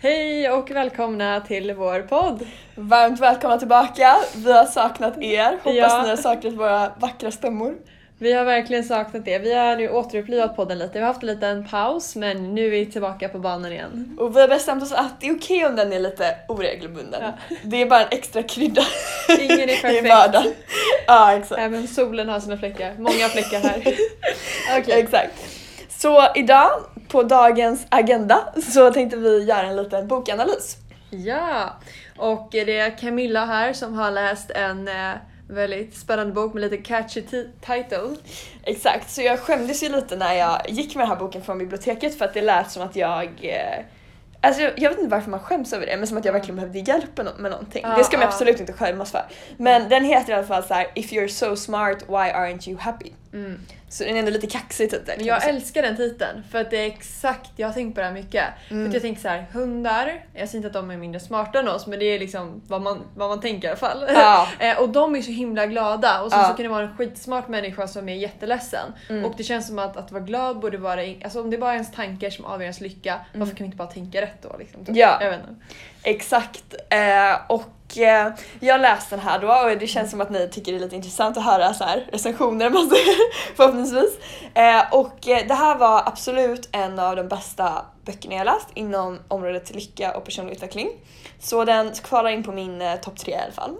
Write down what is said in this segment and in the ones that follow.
Hej och välkomna till vår podd! Varmt välkomna tillbaka. Vi har saknat er. Hoppas Ja. ni har saknat våra vackra stämmor. Vi har verkligen saknat det. Vi har nu återupplivat podden lite. Vi har haft en liten paus men nu är vi tillbaka på banan igen. Och vi har bestämt oss att det är okej om den är lite oregelbunden. Ja. Det är bara en extra krydda Ingen är i perfekt. vardagen. Ja, exakt. Även solen har sina fläckar. Många fläckar här. Okej. exakt. Så idag, på dagens agenda, så tänkte vi göra en liten bokanalys. Ja! Och det är Camilla här som har läst en eh, väldigt spännande bok med lite catchy ti- title. Exakt, så jag skämdes ju lite när jag gick med den här boken från biblioteket för att det lät som att jag eh, Alltså jag, jag vet inte varför man skäms över det men som att jag verkligen behövde hjälp med, nå- med någonting. Ja, det ska man ja. absolut inte skämmas för. Men den heter i alla fall så här: If you're so smart, why aren't you happy? Mm. Så den är ändå lite kaxig titel. Men kan jag älskar den titeln för att det är exakt, jag har tänkt på det här mycket. Mm. För att jag tänker så här, hundar, jag säger inte att de är mindre smarta än oss men det är liksom vad man, vad man tänker i alla fall. Ja. Eh, och de är så himla glada och sen Ja. så kan det vara en skitsmart människa som är jätteledsen. Mm. Och det känns som att, att vara glad borde vara, alltså om det bara är ens tankar som avgör ens lycka, varför kan vi inte bara tänka rätt då? Liksom. Ja. Jag vet inte. Exakt. Eh, och eh, jag läste den här då och det känns som att ni tycker det är lite intressant att höra så här recensioner man förhoppningsvis. Eh, och eh, det här var absolut en av de bästa böckerna jag läst inom området lycka och personlig utveckling. Så den kvalar in på min eh, topp tre i alla fall.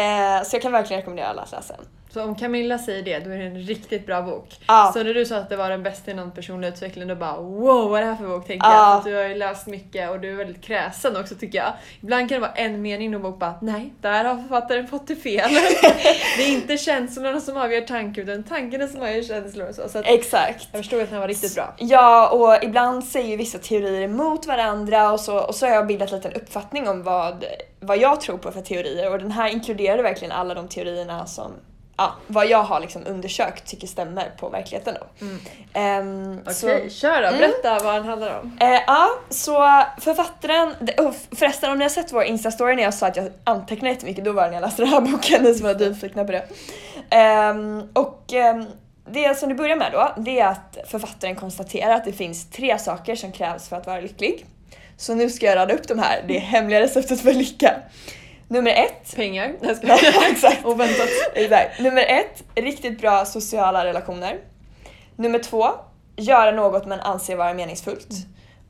Eh, så jag kan verkligen rekommendera alla att läsa den. Så om Camilla säger det, då är det en riktigt bra bok. Ja. Så när du sa att det var den bästa inom personlig utveckling, då bara wow vad är det här för bok? Tänker Ja. jag. Att du har ju läst mycket och du är väldigt kräsen också tycker jag. Ibland kan det vara en mening i en bok bara nej, där har författaren fått det fel. det är inte känslorna som avgör tanken utan tankarna som avgör känslor och så. så Exakt. jag förstod att den var riktigt bra. Ja, och ibland säger vissa teorier emot varandra och så, och så har jag bildat lite en uppfattning om vad, vad jag tror på för teorier och den här inkluderar verkligen alla de teorierna som Ja, vad jag har liksom undersökt tycker stämmer på verkligheten då. Mm. Ehm, Okej, så- kör då. Mm. Berätta vad den handlar om. Eh, ja, så författaren, och förresten om ni har sett vår instastory när jag sa att jag antecknar jättemycket, då var det när jag läste den här boken, ni som var nyfikna på det. Ehm, och ehm, det som det börjar med då, det är att författaren konstaterar att det finns tre saker som krävs för att vara lycklig. Så nu ska jag rada upp de här, det är hemliga receptet för lycka. Nummer ett, Pengar. Jag ska... Nej, exakt. Oväntat. Exakt. Nummer ett, riktigt bra sociala relationer. Nummer två, göra något man anser vara meningsfullt.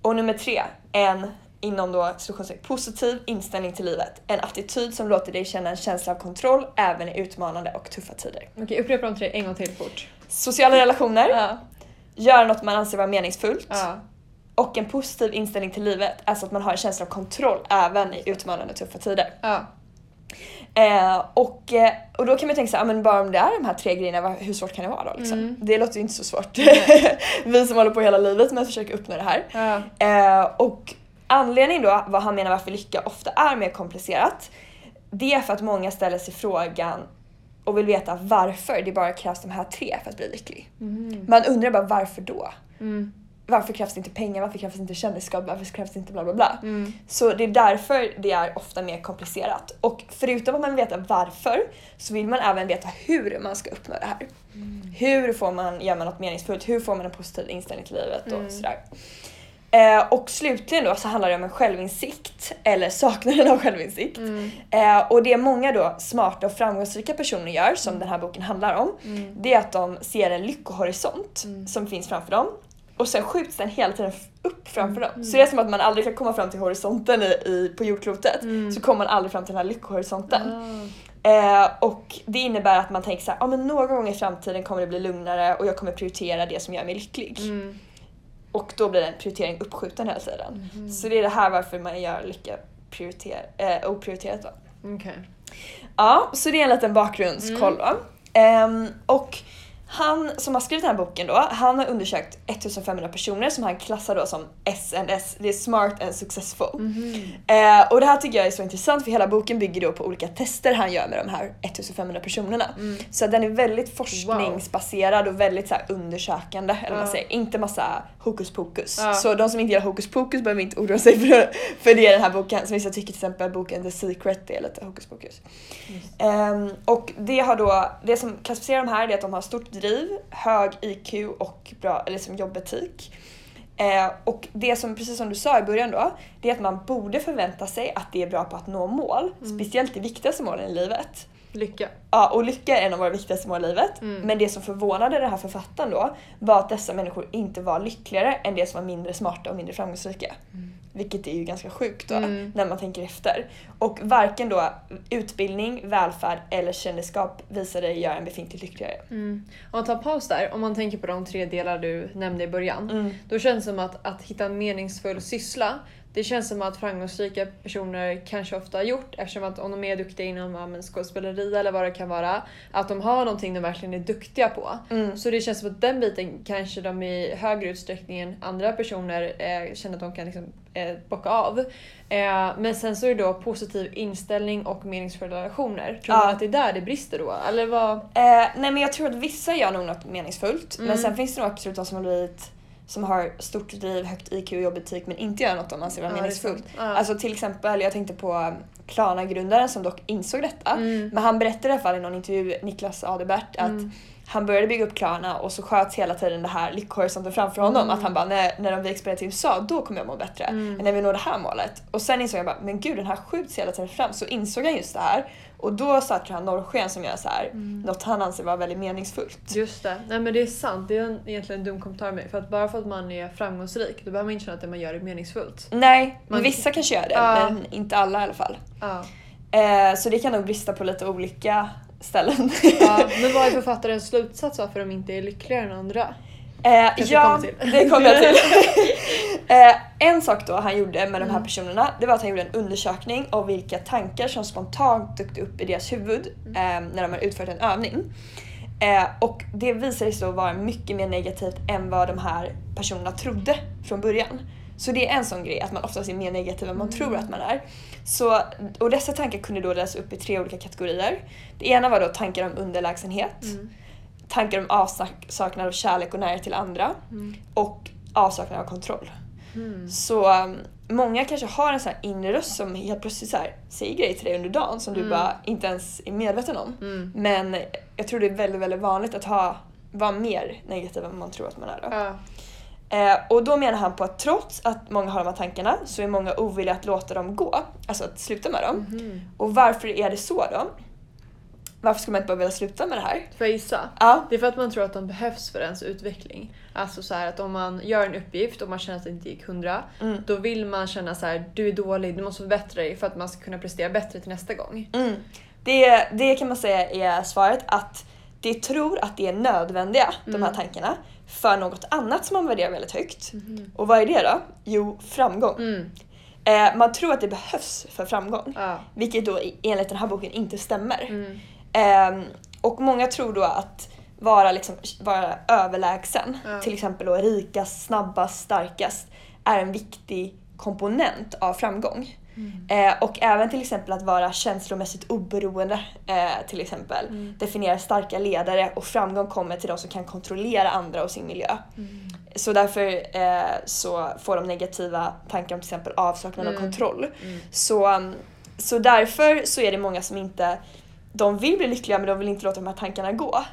Och nummer tre, en inom då positiv inställning till livet. En attityd som låter dig känna en känsla av kontroll även i utmanande och tuffa tider. Okej, upprepa de tre en gång till fort. Sociala relationer, Ja. göra något man anser vara meningsfullt ja. Och en positiv inställning till livet, alltså att man har en känsla av kontroll även i utmanande och tuffa tider. ja. Eh, och, eh, och då kan man tänka sig, ah, men bara om det är de här tre grejerna, hur svårt kan det vara då? Liksom? Mm. Det låter ju inte så svårt. Vi som håller på hela livet med att försöka uppnå det här. ja. Eh, och anledningen då, vad han menar varför lycka ofta är mer komplicerat, det är för att många ställer sig frågan och vill veta varför det bara krävs de här tre för att bli lycklig. Mm. Man undrar bara varför då? Mm. Varför krävs det inte pengar? Varför krävs det inte kändisskap? Varför krävs det inte bla bla bla? Mm. Så det är därför det är ofta mer komplicerat. Och förutom att man vill veta varför så vill man även veta hur man ska uppnå det här. Hur får man, gör man något meningsfullt? Hur får man en positiv inställning till livet och Mm. sådär. Eh, och slutligen då så handlar det om en självinsikt, eller saknaden av självinsikt. Mm. Eh, och det många då smarta och framgångsrika personer gör, som den här boken handlar om, Mm. det är att de ser en lyckohorisont Mm. som finns framför dem och sen skjuts den hela tiden upp framför dem. Mm. Så det är som att man aldrig kan komma fram till horisonten i, i, på jordklotet. Mm. Så kommer man aldrig fram till den här lyckohorisonten. Ah. Eh, och det innebär att man tänker så här, ja men någon gång i framtiden kommer det bli lugnare och jag kommer prioritera det som gör mig lycklig. Mm. Och då blir den prioritering uppskjuten hela tiden. Mhm. Så det är det här varför man gör lycka prioriter, eh, oprioriterat då. Okej. Ja, så det är en liten bakgrundskoll då. Ehm, och han som har skrivit den här boken då, han har undersökt 1500 personer som han klassar då som SNS, det är smart and successful. Mhm. Eh, och det här tycker jag är så intressant för hela boken bygger då på olika tester han gör med de här 1500 personerna. Mm. Så den är väldigt forskningsbaserad och väldigt så undersökande, eller man säger. Inte massa hokus pokus. Ja. Så de som inte gillar hokus pokus behöver inte oroa sig för, för det i den här boken. Som vissa tycker till exempel boken The Secret är lite hokus pokus. Ehm, och det har då, det som klassificerar de här är att de har stort driv, hög IQ och bra liksom jobbetik. Eh, och det som, precis som du sa i början då, det är att man borde förvänta sig att det är bra på att nå mål. Speciellt de viktigaste målen i livet. Lycka. Ja, och lycka är en av våra viktigaste mål i livet. Mm. Men det som förvånade den här författaren då var att dessa människor inte var lyckligare än de som var mindre smarta och mindre framgångsrika. Vilket är ju ganska sjukt då, Mm. när man tänker efter. Och varken då utbildning, välfärd eller kändisskap visade göra en befintligt lyckligare. Mm. Om man tar paus där, om man tänker på de tre delar du nämnde i början. Mm. Då känns det som att, att hitta en meningsfull syssla, det känns som att framgångsrika personer kanske ofta har gjort eftersom att om de är duktiga inom ja, skådespeleri eller vad det kan vara, att de har någonting de verkligen är duktiga på. Mm. Så det känns som att den biten kanske de i högre utsträckning än andra personer eh, känner att de kan liksom, eh, bocka av. Eh, men sen så är det då positiv inställning och meningsfulla relationer. Tror Ja. man att det är där det brister då? Eller vad? Eh, nej men jag tror att vissa gör nog något meningsfullt. Mm. Men sen finns det nog absolut de som har blivit som har stort driv, högt IQ och jobbetik men inte gör något de anser vara Ja, meningsfullt. Ja. Alltså till exempel, jag tänkte på um, Klarna-grundaren som dock insåg detta. Mm. Men han berättade i alla fall i någon intervju, Niklas Adebert, att Mm. han började bygga upp Klarna och så sköts hela tiden det här lyckhorisonten framför honom. Mm. Att han bara, när, när vi exporterar till USA, då kommer jag må bättre. Mm. Än när vi når det här målet. Och sen insåg jag bara, men gud den här skjuts hela tiden fram. Så insåg han just det här. Och då startade han Norrsken som gör så här, Mm. något han anser vara väldigt meningsfullt. Just det. Nej men det är sant. Det är en, egentligen en dum kommentar mig. För att bara för att man är framgångsrik då behöver man inte känna att det man gör är meningsfullt. Nej, Man- vissa kanske gör det, Ja. men inte alla i alla fall. Ja. Eh, så det kan nog brista på lite olika ställen. ja. Men vad är författarens slutsats varför de inte är lyckligare än andra? Eh, ja, det kommer jag till. eh, en sak då han gjorde med de här Mm. personerna, det var att han gjorde en undersökning av vilka tankar som spontant dök upp i deras huvud eh, när de har utfört en övning. Eh, och det visade sig då vara mycket mer negativt än vad de här personerna trodde från början. Så det är en sån grej, att man oftast är mer negativ än man Mm. tror att man är. Så, och dessa tankar kunde då delas upp i tre olika kategorier. Det ena var då tankar om underlägsenhet, Mm. tankar om avsaknad av kärlek och närhet till andra Mm. och avsaknad av kontroll. Mm. Så um, många kanske har en sån här inre röst som helt plötsligt så här, säger grejer till dig under dagen som du Mm. bara inte ens är medveten om. Mm. Men jag tror det är väldigt, väldigt vanligt att ha, vara mer negativ än man tror att man är. Då. Ja. Eh, och då menar han på att trots att många har de här tankarna så är många ovilliga att låta dem gå. Alltså att sluta med dem. Mhm. Och varför är det så då? Varför skulle man inte bara vilja sluta med det här? Får jag gissa? Ja, Det är för att man tror att de behövs för ens utveckling. Alltså så här att om man gör en uppgift och man känner att det inte gick hundra, mm. då vill man känna så här: du är dålig, du måste förbättra dig för att man ska kunna prestera bättre till nästa gång. Mm. Det, det kan man säga är svaret att de tror att det är nödvändiga, de här Mm. tankarna, för något annat som man värderar väldigt högt. Mhm. Och vad är det då? Jo, framgång. Mm. Eh, man tror att det behövs för framgång, Ja. vilket då enligt den här boken inte stämmer. Mm. Ehm, och många tror då att vara, liksom, vara överlägsen, Ja. till exempel då rikast, snabbast, starkast, är en viktig komponent av framgång. Mm. Eh, och även till exempel att vara känslomässigt oberoende eh, till exempel. Mm. Definierar starka ledare och framgång kommer till de som kan kontrollera andra och sin miljö. Mm. Så därför eh, så får de negativa tankar om till exempel avsaknad av Mm. kontroll. Mm. Så, um, så därför så är det många som inte, de vill bli lyckliga men de vill inte låta de här tankarna gå.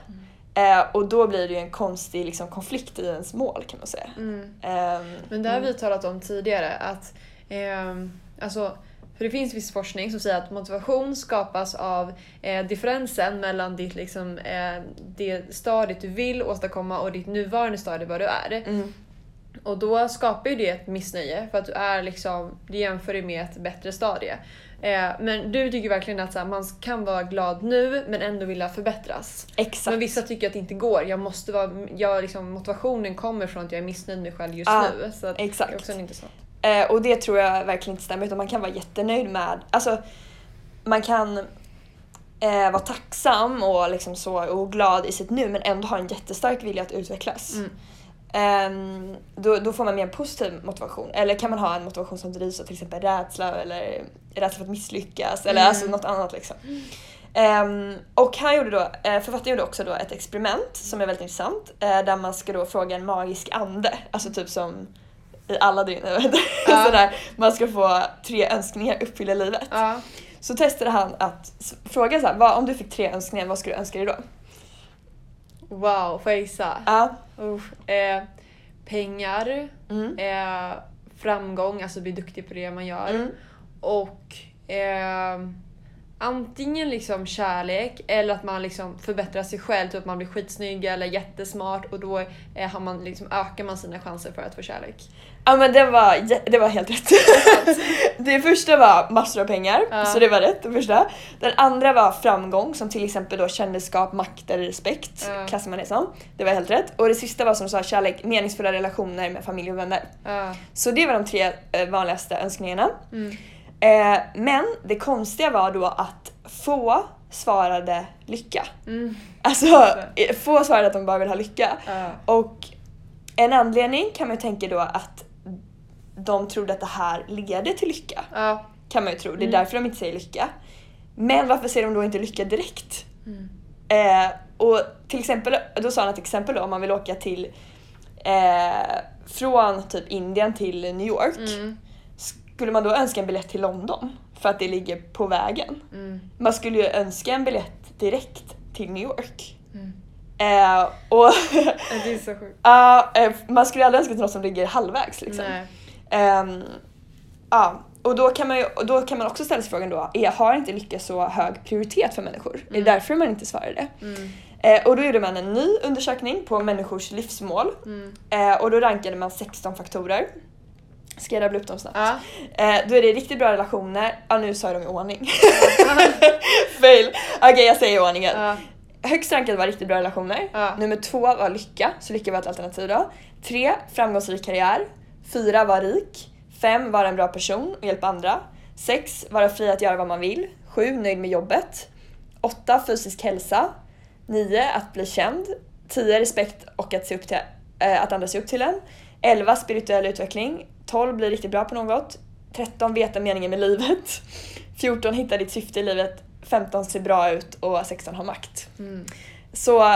Eh, och då blir det ju en konstig liksom, konflikt i ens mål kan man säga. Mm. Ehm, Men det har mm. vi talat om tidigare att ehm, alltså, för det finns viss forskning som säger att motivation skapas av eh, differensen mellan ditt, liksom, eh, det stadiet du vill åstadkomma och ditt nuvarande stadie vad du är. Mm. Och då skapar ju det ett missnöje för att du är liksom, du jämför dig med ett bättre stadie. Eh, men du tycker verkligen att här, man kan vara glad nu men ändå vilja förbättras. Exakt. Men vissa tycker att det inte går. Jag måste vara, jag, liksom, motivationen kommer från att jag är missnöjd med mig själv just Ja, nu. Så att exakt. Det är också intressant. Eh, och det tror jag verkligen inte stämmer utan man kan vara jättenöjd med, alltså man kan eh, vara tacksam och, liksom så, och glad i sitt nu men ändå ha en jättestark vilja att utvecklas. Mm. Ehm, då, då får man mer positiv motivation. Eller kan man ha en motivation som drivs av till exempel rädsla eller rädsla för att misslyckas eller Mm. alltså något annat liksom. Ehm, och han gjorde då, eh, författaren gjorde också då ett experiment som är väldigt intressant eh, där man ska då fråga en magisk ande, alltså typ som i vet inte. Ja. Sådär, man ska få tre önskningar uppfyllda i livet. Ja. Så testade han att fråga så här, vad, om du fick tre önskningar, vad skulle du önska dig då? Wow, får jag gissa? Ja, Uff, eh, pengar, Mm. eh, framgång, alltså bli duktig på det man gör. Mm. Och eh, antingen liksom kärlek eller att man liksom förbättrar sig själv, typ att man blir skitsnygg eller jättesmart och då har man liksom, ökar man sina chanser för att få kärlek. Ja men det var, det var helt rätt. det första var massor av pengar, Ja. så det var rätt det första. Den andra var framgång som till exempel då kändisskap, makt eller respekt Ja. klassar man det som. Det var helt rätt. Och det sista var som du sa kärlek, meningsfulla relationer med familj och vänner. Ja. Så det var de tre eh, vanligaste önskningarna. Mm. Eh, men det konstiga var då att få svarade lycka. Mm. Alltså eh, få svarade att de bara vill ha lycka. Ja. Och en anledning kan man ju tänka då att de trodde att det här leder till lycka. Ja. Kan man ju tro. Det är Mm. därför de inte säger lycka. Men varför säger de då inte lycka direkt? Mm. Eh, och till exempel, då sa han ett exempel då om man vill åka till eh, från typ Indien till New York. Mm. Skulle man då önska en biljett till London för att det ligger på vägen? Mm. Man skulle ju önska en biljett direkt till New York. Mm. Eh, och Det är så sjukt. eh, man skulle aldrig önska till något som ligger halvvägs liksom. Ehm, ja, och då kan, man ju, då kan man också ställa sig frågan då, är, har inte lycka så hög prioritet för människor? Är det Mm. därför man inte svarar det? Mm. Eh, och då gjorde man en ny undersökning på människors livsmål Mm. eh, och då rankade man 16 faktorer. Ska jag rabbla upp dem snabbt? Ja. Eh, då är det riktigt bra relationer, ja nu sa jag dem i ordning. Fail! Okej jag säger i ordning igen. Ja. Högst rankade var riktigt bra relationer. Ja. Nummer två var lycka, så lycka var ett alternativ då. Tre, framgångsrik karriär. Fyra, var rik. Fem, vara en bra person och hjälpa andra. Sex, vara fri att göra vad man vill. Sju, nöjd med jobbet. Åtta, fysisk hälsa. Nio, att bli känd. Tio, respekt och att, se upp till, eh, att andra ser upp till en. Elva, spirituell utveckling. Tolv, bli riktigt bra på något. 13, veta meningen med livet. 14, hitta ditt syfte i livet. 15, se bra ut och 16, ha makt. Mm. Så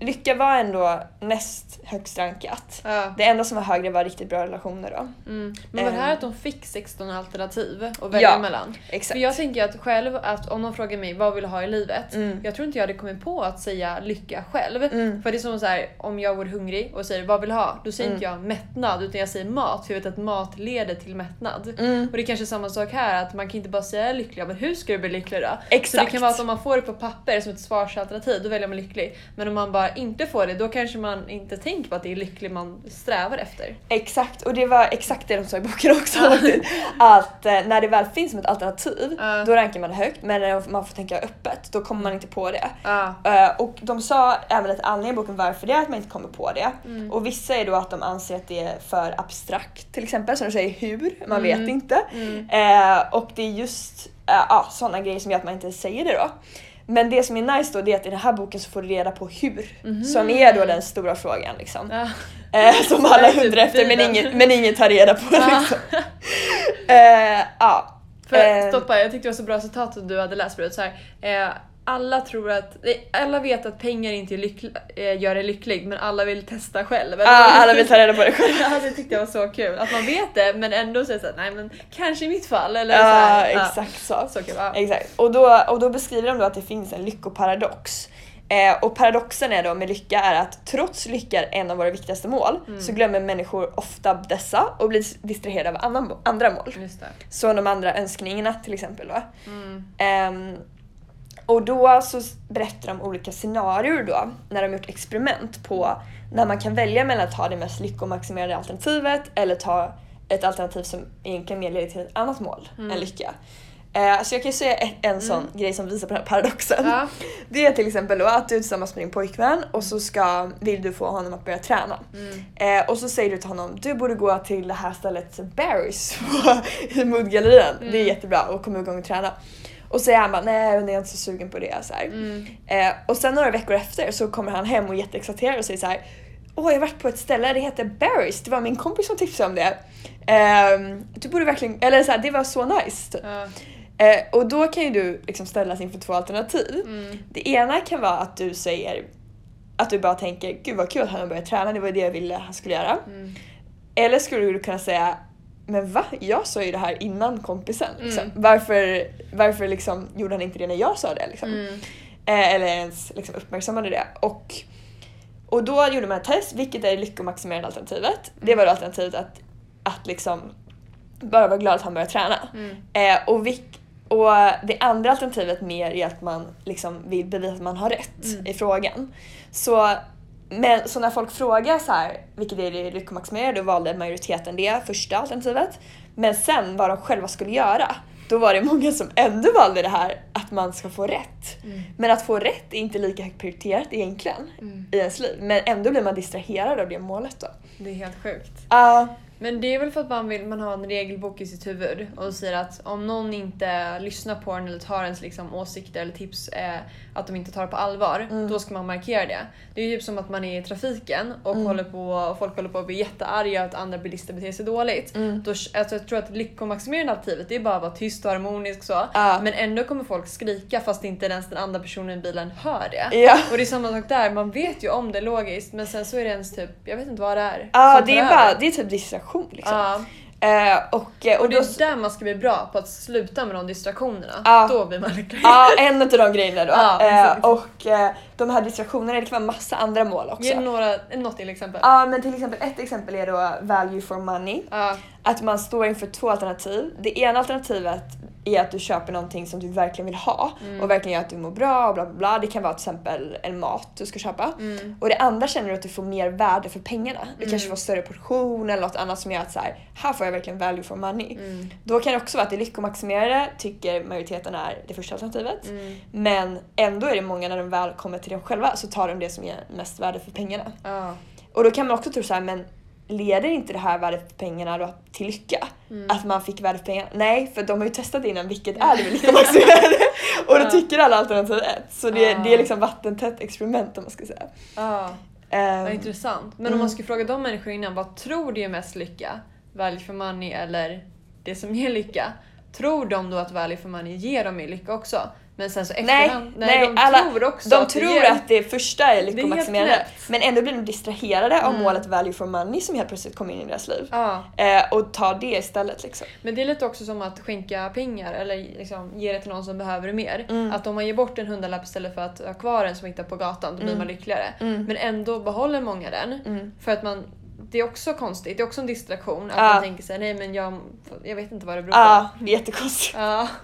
lycka var ändå näst högst rankat. Ja. Det enda som var högre var riktigt bra relationer då. Mm. Men var det här Ehm. att de fick 16 alternativ att välja Ja, mellan? Exakt. För jag tänker att själv, att om någon frågar mig vad vill du ha i livet? Mm. Jag tror inte jag hade kommit på att säga lycka själv. Mm. För det är som så här, om jag vore hungrig och säger vad vill du ha? Då säger Mm. inte jag mättnad utan jag säger mat för jag vet att mat leder till mättnad. Mm. Och det är kanske samma sak här, att man kan inte bara säga lycklig, men hur ska du bli lycklig då? Så Exakt. det kan vara att om man får det på papper som ett svarsalternativ, då väljer man lycklig. Men om man bara inte får det, då kanske man inte tänker på att det är lycklig man strävar efter. Exakt, och det var exakt det de sa i boken också. Att eh, när det väl finns som ett alternativ, Ja. då rankar man det högt. Men när man får tänka öppet, då kommer man inte på det. Eh, och de sa även att anledningen i boken varför det är att man inte kommer på det. Mm. Och vissa är då att de anser att det är för abstrakt till exempel, som de säger hur, man Mm. vet inte. Mm. Eh, och det är just ja, sådana grejer som gör att man inte säger det då. Men det som är nice då är att i den här boken så får du reda på hur. Mhm. Som är då den stora frågan liksom. Ja. Eh, som alla Typ undrar efter men ingen, men ingen tar reda på. Ja. Liksom. Eh, ja. För Eh, stoppa, jag tyckte det var så bra citat du hade läst förut. Så här, eh, alla tror att, nej, alla vet att pengar inte eh, gör dig lycklig men alla vill testa själv. Ja, alla vill ta reda på det själv. Ja, det tyckte jag var så kul. Att man vet det men ändå säger såhär, nej men kanske i mitt fall. Eller Ja, så här, exakt så. Ja, så kul. Exakt. Och då, och då beskriver de då att det finns en lyckoparadox. Eh, och paradoxen är då med lycka är att trots lycka är en av våra viktigaste mål Mm. så glömmer människor ofta dessa och blir distraherade av annan, andra mål. Så de andra önskningarna till exempel. Va? Mm. Ehm, och då så berättar de olika scenarier då när de gjort experiment på när man kan välja mellan att ta det mest lyckomaximerade alternativet eller ta ett alternativ som egentligen mer leder till ett annat mål Mm. än lycka. Eh, så jag kan ju säga en sån grej som visar på den här paradoxen. Ja. Det är till exempel då att du är tillsammans med din pojkvän och så ska, vill du få honom att börja träna. Mm. Eh, och så säger du till honom du borde gå till det här stället Barry's i Moodgallerian. Det är Mm. jättebra och komma igång och träna. Och så säger han bara nej men jag är inte så sugen på det. Så. Mm. Eh, och sen några veckor efter så kommer han hem och är jätteexalterad och säger så här Åh jag har varit på ett ställe, det heter Barry's, det var min kompis som tipsade om det. Ehm, du borde verkligen, eller så här, det var så nice. typ. Ja. Eh, och då kan ju du liksom ställas inför två alternativ. Mm. Det ena kan vara att du säger att du bara tänker gud vad kul att han har börjat träna, det var det jag ville han skulle göra. Mm. Eller skulle du kunna säga men va? Jag sa ju det här innan kompisen. Liksom. Mm. Varför, varför liksom gjorde han inte det när jag sa det? Liksom? Mm. Eh, eller ens liksom uppmärksammade det. Och, och då gjorde man ett test, vilket är lyckomaximerande alternativet? Det var då alternativet att, att liksom bara vara glad att han börjar träna. Mm. Eh, och, vilk, och det andra alternativet mer är att man liksom vill bevisa att man har rätt Mm. i frågan. Så, men, så när folk frågar så här, vilket är det lyckomaximerade, då valde majoriteten det första alternativet. Men sen vad de själva skulle göra, då var det många som ändå valde det här att man ska få rätt. Mm. Men att få rätt är inte lika högt prioriterat egentligen Mm. i ens liv. Men ändå blir man distraherad av det målet då. Det är helt sjukt. Ja, Men det är väl för att man vill man har en regelbok i sitt huvud och säger att om någon inte lyssnar på en eller tar ens liksom, åsikter eller tips eh, att de inte tar det på allvar, Mm. då ska man markera det. Det är ju typ som att man är i trafiken och, Mm. håller på, folk håller på att bli jättearga att andra bilister beter sig dåligt. Mm. Då, alltså, jag tror att lyckomaximerande alternativet det är bara att vara tyst och harmonisk så. Ja. Men ändå kommer folk skrika fast inte ens den andra personen i bilen hör det. ja. Och det är samma sak där, man vet ju om det logiskt men sen så är det ens typ, jag vet inte vad det är. Ja, som det är bara det är typ distraktion liksom. Ja. Eh, och, eh, och Och det då, är där man ska bli bra på att sluta med de distraktionerna. Ja. Då blir man lycklig. ja, en av de grejerna då. Ja, eh, och eh, de här distraktionerna, det kan vara massa andra mål också. Ge några, något till exempel. Ja, men till exempel ett exempel är då value for money. Ja. Att man står inför två alternativ. Det ena alternativet är att du köper någonting som du verkligen vill ha Mm. och verkligen gör att du mår bra och bla bla bla. Det kan vara till exempel en mat du ska köpa. Mm. Och det andra känner du att du får mer värde för pengarna. Du Mm. kanske får större portion eller något annat som gör att så här, här får jag verkligen value for money. Mm. Då kan det också vara att det lyckomaximerade tycker majoriteten är det första alternativet. Mm. Men ändå är det många när de väl kommer till dem själva så tar de det som ger mest värde för pengarna. Ja. Och då kan man också tro så här, men leder inte det här värdet för pengarna då till lycka? Mm. Att man fick värde för pengarna? Nej, för de har ju testat innan vilket är det med lyckomaximerade. och då tycker alla alternativ ett. Så det, Ja. det är liksom vattentätt experiment om man ska säga. Ja. Ehm, Vad intressant. Men Mm. om man skulle fråga de människor innan, vad tror du är mest lycka? Value for money eller det som ger lycka? Tror de då att value for money ger dem mer lycka också? Men sen så Nej, efterhand, nej, de alla- tror också de att det tror ger... att det första är helt lyckomaximerande men ändå blir de distraherade av Mm. målet value for money som helt plötsligt kommer in i deras liv. Ja. Eh, och tar det istället liksom. Men det är lite också som att skänka pengar eller liksom ge det till någon som behöver det mer. Mm. Att om man ger bort en hundralapp istället för att ha kvar en som hittar på gatan, då blir Mm. man lyckligare. Mm. Men ändå behåller många den. Mm. För att man, det är också konstigt, det är också en distraktion. Att man tänker sig nej men jag, jag vet inte vad det beror på. Ja, det är jättekonstigt. Ja.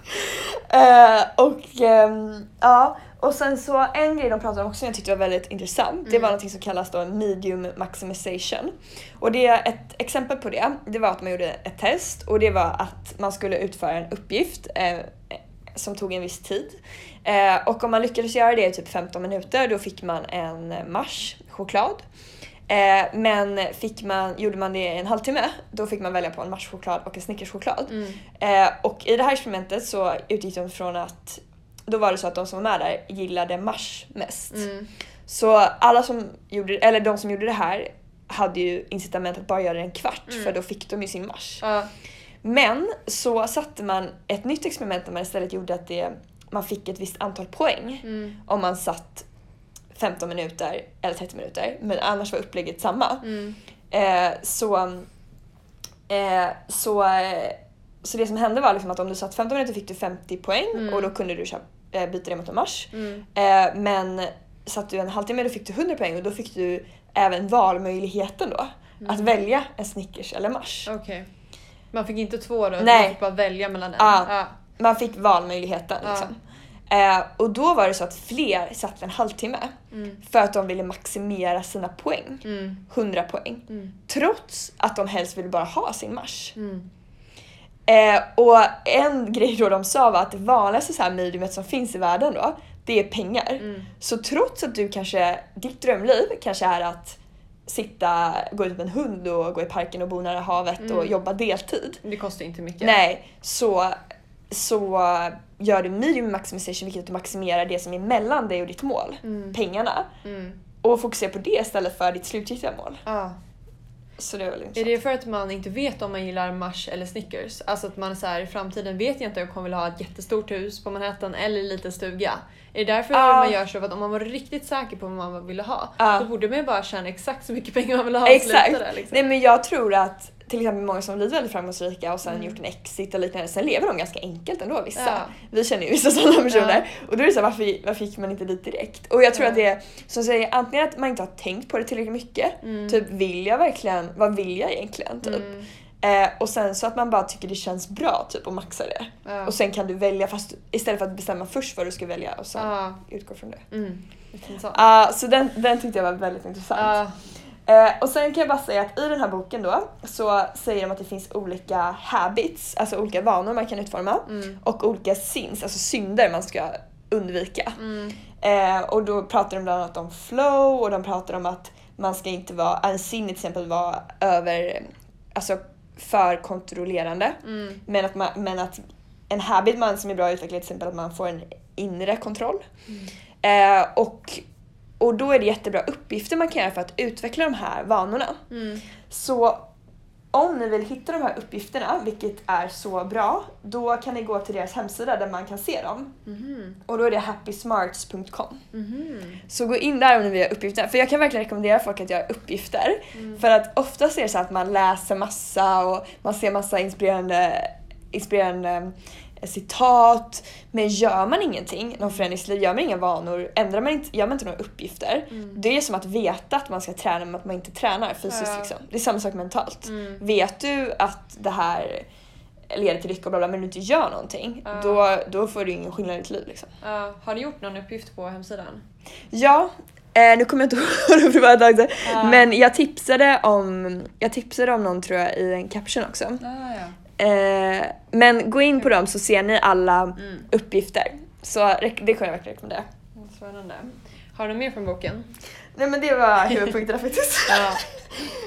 Eh, och ehm, ja, och sen så en grej de pratade om också som jag tyckte var väldigt intressant. Det Mm. var något som kallas då medium maximization. Och det är ett exempel på det, det var att man gjorde ett test och det var att man skulle utföra en uppgift eh, som tog en viss tid. Eh, och om man lyckades göra det i typ 15 minuter då fick man en Mars choklad. Eh, men fick man, gjorde man det i en halvtimme då fick man välja på en Mars choklad och en Snickers choklad. Mm. Eh, och i det här experimentet så utgick de från att då var det så att de som var med där gillade Mars mest. Mm. Så alla som gjorde, eller de som gjorde det här hade ju incitament att bara göra det en kvart Mm. för då fick de ju sin Mars. Ja. Men så satte man ett nytt experiment där man istället gjorde att det, man fick ett visst antal poäng Mm. om man satt 15 minuter eller 30 minuter men annars var upplägget samma. Mm. Eh, så, eh, så, eh, så det som hände var liksom att om du satt 15 minuter fick du 50 poäng Mm. och då kunde du köpa, eh, byta det mot en Mars. Mm. Eh, men satt du en halvtimme då fick du 100 poäng och då fick du även valmöjligheten då. Mm. Att välja en Snickers eller Mars. Okej. Man fick inte två då, Nej. man fick bara välja mellan en. Ja. Ja. Man fick valmöjligheten Ja. liksom. Eh, och då var det så att fler satt en halvtimme Mm. för att de ville maximera sina poäng. Mm. 100 poäng. Mm. Trots att de helst ville bara ha sin Mars. Mm. Eh, och en grej då de sa var att det vanligaste så här mediumet som finns i världen då, det är pengar. Mm. Så trots att du kanske, ditt drömliv kanske är att sitta, gå ut med en hund och gå i parken och bo nära havet och Mm. jobba deltid. Det kostar inte mycket. Nej, så, så gör du medium maximization vilket att du maximerar det som är mellan dig och ditt mål, Mm. pengarna. Mm. Och fokuserar på det istället för ditt slutgiltiga mål. Ja. Så det är väl Är det för att man inte vet om man gillar Mars eller Snickers? Alltså att man så här, i framtiden vet jag inte om jag kommer vilja ha ett jättestort hus på Manhattan eller en liten stuga. Är det därför Ja. man gör så? För att om man var riktigt säker på vad man ville ha, Ja. då borde man ju bara tjäna exakt så mycket pengar man vill ha och Exakt. sluta där, liksom. Nej men jag tror att till exempel många som blivit väldigt framgångsrika och sen Mm. gjort en exit och liknande. Sen lever de ganska enkelt ändå vissa. Ja. Vi känner ju vissa sådana personer. Och då är det så här, varför, varför gick man inte dit direkt? Och jag tror Ja. att det är som säger antingen att man inte har tänkt på det tillräckligt mycket. Mm. Typ vill jag verkligen, vad vill jag egentligen? Typ. Mm. Eh, och sen så att man bara tycker det känns bra typ och maxar det. Ja. Och sen kan du välja fast istället för att bestämma först vad du ska välja och sen Ja. utgå från det. Mm. Lite så. Den, den tyckte jag var väldigt intressant. Ja. Eh, och sen kan jag bara säga att i den här boken då så säger de att det finns olika habits, alltså olika vanor man kan utforma Mm. och olika sins, alltså synder man ska undvika. Mm. Eh, och då pratar de bland annat om flow och de pratar om att man ska inte vara, en sin till exempel vara över, alltså för kontrollerande. Mm. Men att, man, men att en habit man som är bra utvecklar till exempel att man får en inre kontroll. Eh, och, och då är det jättebra uppgifter man kan göra för att utveckla de här vanorna. Mm. Så om ni vill hitta de här uppgifterna, vilket är så bra, då kan ni gå till deras hemsida där man kan se dem. Mhm. Och då är det happysmarts.com. Mhm. Så gå in där om ni vill ha uppgifter. För jag kan verkligen rekommendera folk att göra uppgifter. Mm. För att oftast är det så att man läser massa och man ser massa inspirerande, inspirerande citat. Men gör man ingenting, någon förändringsliv, gör man inga vanor, ändrar man inte, gör man inte några uppgifter. Mm. Det är som att veta att man ska träna men att man inte tränar fysiskt. Ja. Liksom. Det är samma sak mentalt. Mm. Vet du att det här leder till lycka och bla bla men du inte gör någonting, Ja. då, då får du ingen skillnad i ditt liv. Liksom. Ja. Har du gjort någon uppgift på hemsidan? Ja, eh, nu kommer jag inte ihåg det var ett tag sedan. Men jag tipsade om, jag tipsade om någon tror jag i en caption också. Ah, ja. Eh, men gå in på dem så ser ni alla Mm. uppgifter. Så det kan jag verkligen rekommendera. Spännande. Har du mer från boken? Nej men det var huvudpunkterna faktiskt. Ja.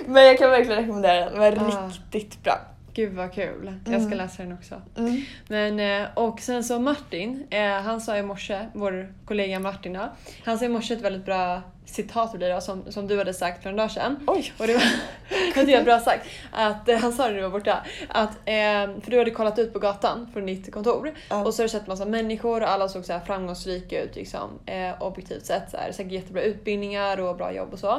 men jag kan verkligen rekommendera den, den var Ja. riktigt bra. Gud vad kul. Jag ska Mm. läsa den också. Mm. Men, eh, och sen så Martin, eh, han sa i morse, vår kollega Martin han sa i morse ett väldigt bra citat blir det, som, som du hade sagt för en dag sedan. Oj! Och det var, det var bra sagt. Att, eh, han sa det när du var borta. Att, eh, för du hade kollat ut på gatan från ditt kontor Ja. och så har du sett massa människor och alla såg så här framgångsrika ut liksom, eh, objektivt sett. Så här, säkert jättebra utbildningar och bra jobb och så.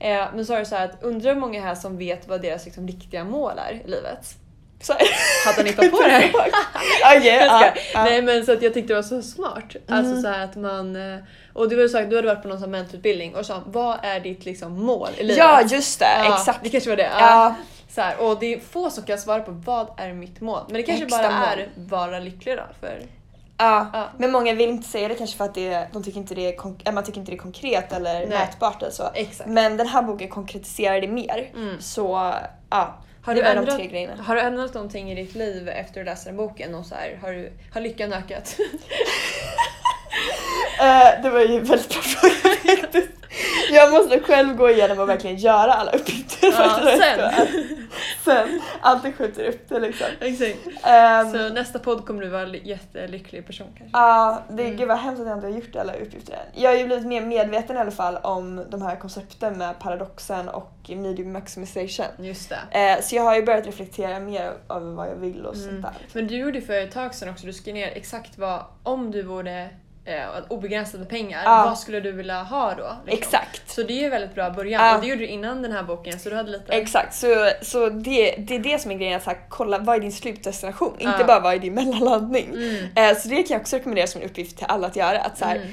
Eh, men så är det så här att undrar hur många här som vet vad deras liksom, riktiga mål är i livet? Så, Hade han hittat på det här? Ja, skojar. ja. Nej men så att jag tyckte det var så smart. Alltså Mm. så här att man... Och du, sagt, du hade varit på någon mentorutbildning och sa vad är ditt liksom mål i livet? ja just det, Ja, exakt. Det kanske var det. Ja. Ja, Så här, och det är få som kan svara på vad är mitt mål. Men det kanske Högsta bara mål. är vara lycklig då. För, ja. Ja. men många vill inte säga det kanske för att det, de tycker inte det är, man tycker inte det är konkret eller Nej. mätbart eller så. exakt. Men den här boken konkretiserar det mer. Mm. Så ja, Har du, ändrat, har du ändrat någonting i ditt liv efter att du läste den boken? Och så här, har, du, har lyckan ökat? Eh, det var ju en väldigt bra fråga faktiskt. Jag måste själv gå igenom och verkligen göra alla uppgifter. Ja, sen. sen. Alltid skjuter upp det liksom. Exakt. Ehm, Så nästa podd kommer du vara en jättelycklig person kanske? Ja, det, Mm. gud vad hemskt att jag inte har gjort alla uppgifter än. Jag har ju blivit mer medveten i alla fall om de här koncepten med paradoxen och medium maximization. Just det. Eh, så jag har ju börjat reflektera mer över vad jag vill och Mm. sånt där. Men du gjorde för ett tag sedan också, du skrev ner exakt vad, om du vore eh, obegränsad med pengar, Ja. vad skulle du vilja ha då? liksom? Exakt. Så det är en väldigt bra början Ja. och det gjorde du innan den här boken så du hade lite... Exakt, så, så det, det är det som är grejen, att så här, kolla vad är din slutdestination? Inte Ja. bara vad är din mellanlandning. Mm. Eh, så det kan jag också rekommendera som en uppgift till alla att göra. Att så här, Mm.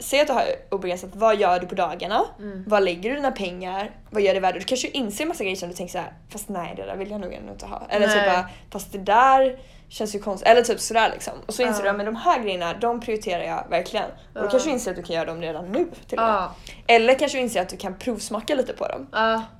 Säg att du har obegränsat, vad gör du på dagarna? Mm. Vad lägger du dina pengar? Vad gör det värde? Du kanske inser en massa grejer som du tänker så här, fast nej det där vill jag nog ändå inte ha. Eller typ bara, fast det där känns ju konstigt. Eller typ sådär liksom. Och så inser Ja. du att de här grejerna, de prioriterar jag verkligen. Och då kanske du inser att du kan göra dem redan nu till och med. Ja. Eller kanske du inser att du kan provsmaka lite på dem.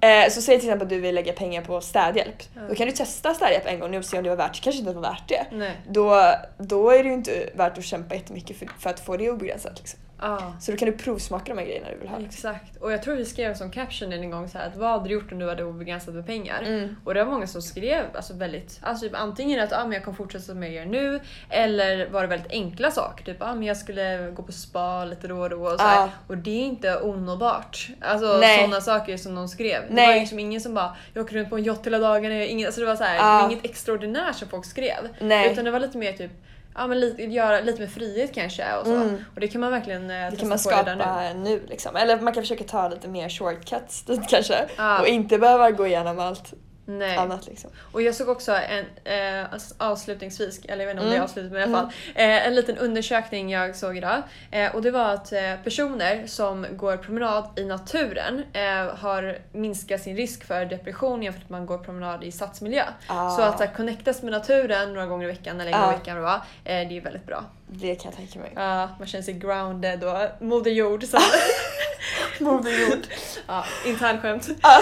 Eh, så säg till exempel att du vill lägga pengar på städhjälp. Då kan du testa städhjälp en gång nu och se om det var värt det. kanske inte var värt det. Nej. Då, då är det ju inte värt att kämpa jättemycket för, för att få det obegränsat. Liksom. Ja. Så då kan du provsmaka de här grejerna du vill ha. Liksom. Exakt. Och jag tror vi skrev som caption en gång så här, att vad hade du gjort om du hade obegränsat med pengar? Mm. Och det var många som skrev alltså väldigt, alltså typ antingen att ah, men jag kommer fortsätta som jag gör nu eller var det väldigt enkla saker. Typ ah, men jag skulle gå på spa lite då och då. Och, så. Ja. och det är inte onåbart. Alltså sådana saker som de skrev. Det Nej. var liksom ingen som bara jag åker runt på en yacht hela dagarna. alltså det var så här, det inget extraordinärt som folk skrev. Nej. Utan det var lite mer typ Ja men lite, göra lite med frihet kanske och så. Mm. Och det kan man verkligen eh, Det kan man redan nu. skapa nu. liksom. Eller man kan försöka ta lite mer shortcuts dit kanske. Ja. Och inte behöva gå igenom allt Nej. annat liksom. Och jag såg också en, eh, alltså avslutningsvis, eller jag vet inte om det är Mm. avslutat men i alla fall, eh, en liten undersökning jag såg idag. Eh, och det var att eh, personer som går promenad i naturen eh, har minskat sin risk för depression jämfört med att man går promenad i stadsmiljö. Ah. Så att uh, connectas med naturen några gånger i veckan eller en gång Ah. i veckan det var, eh, det är väldigt bra. Det kan jag tänka mig. Ja, man känner sig grounded och moder jord. Så, Moder jord. ja, internskämt. Ah.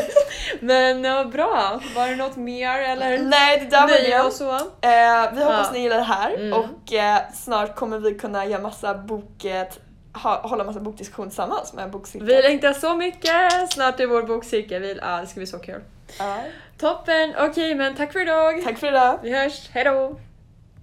Men ja, bra. Var det något mer eller? Nej, det där var och så? Eh, vi hoppas Ja. ni gillar det här Mm. och eh, snart kommer vi kunna göra massa bok, eh, ha, hålla massa bokdiskussion tillsammans med en bokcirkel. Vi längtar så mycket! Snart är vår bokcirkel. Vi, ja, det ska bli så kul. Ja. Toppen! Okej, men tack för idag! Tack för idag! Vi hörs. Hejdå!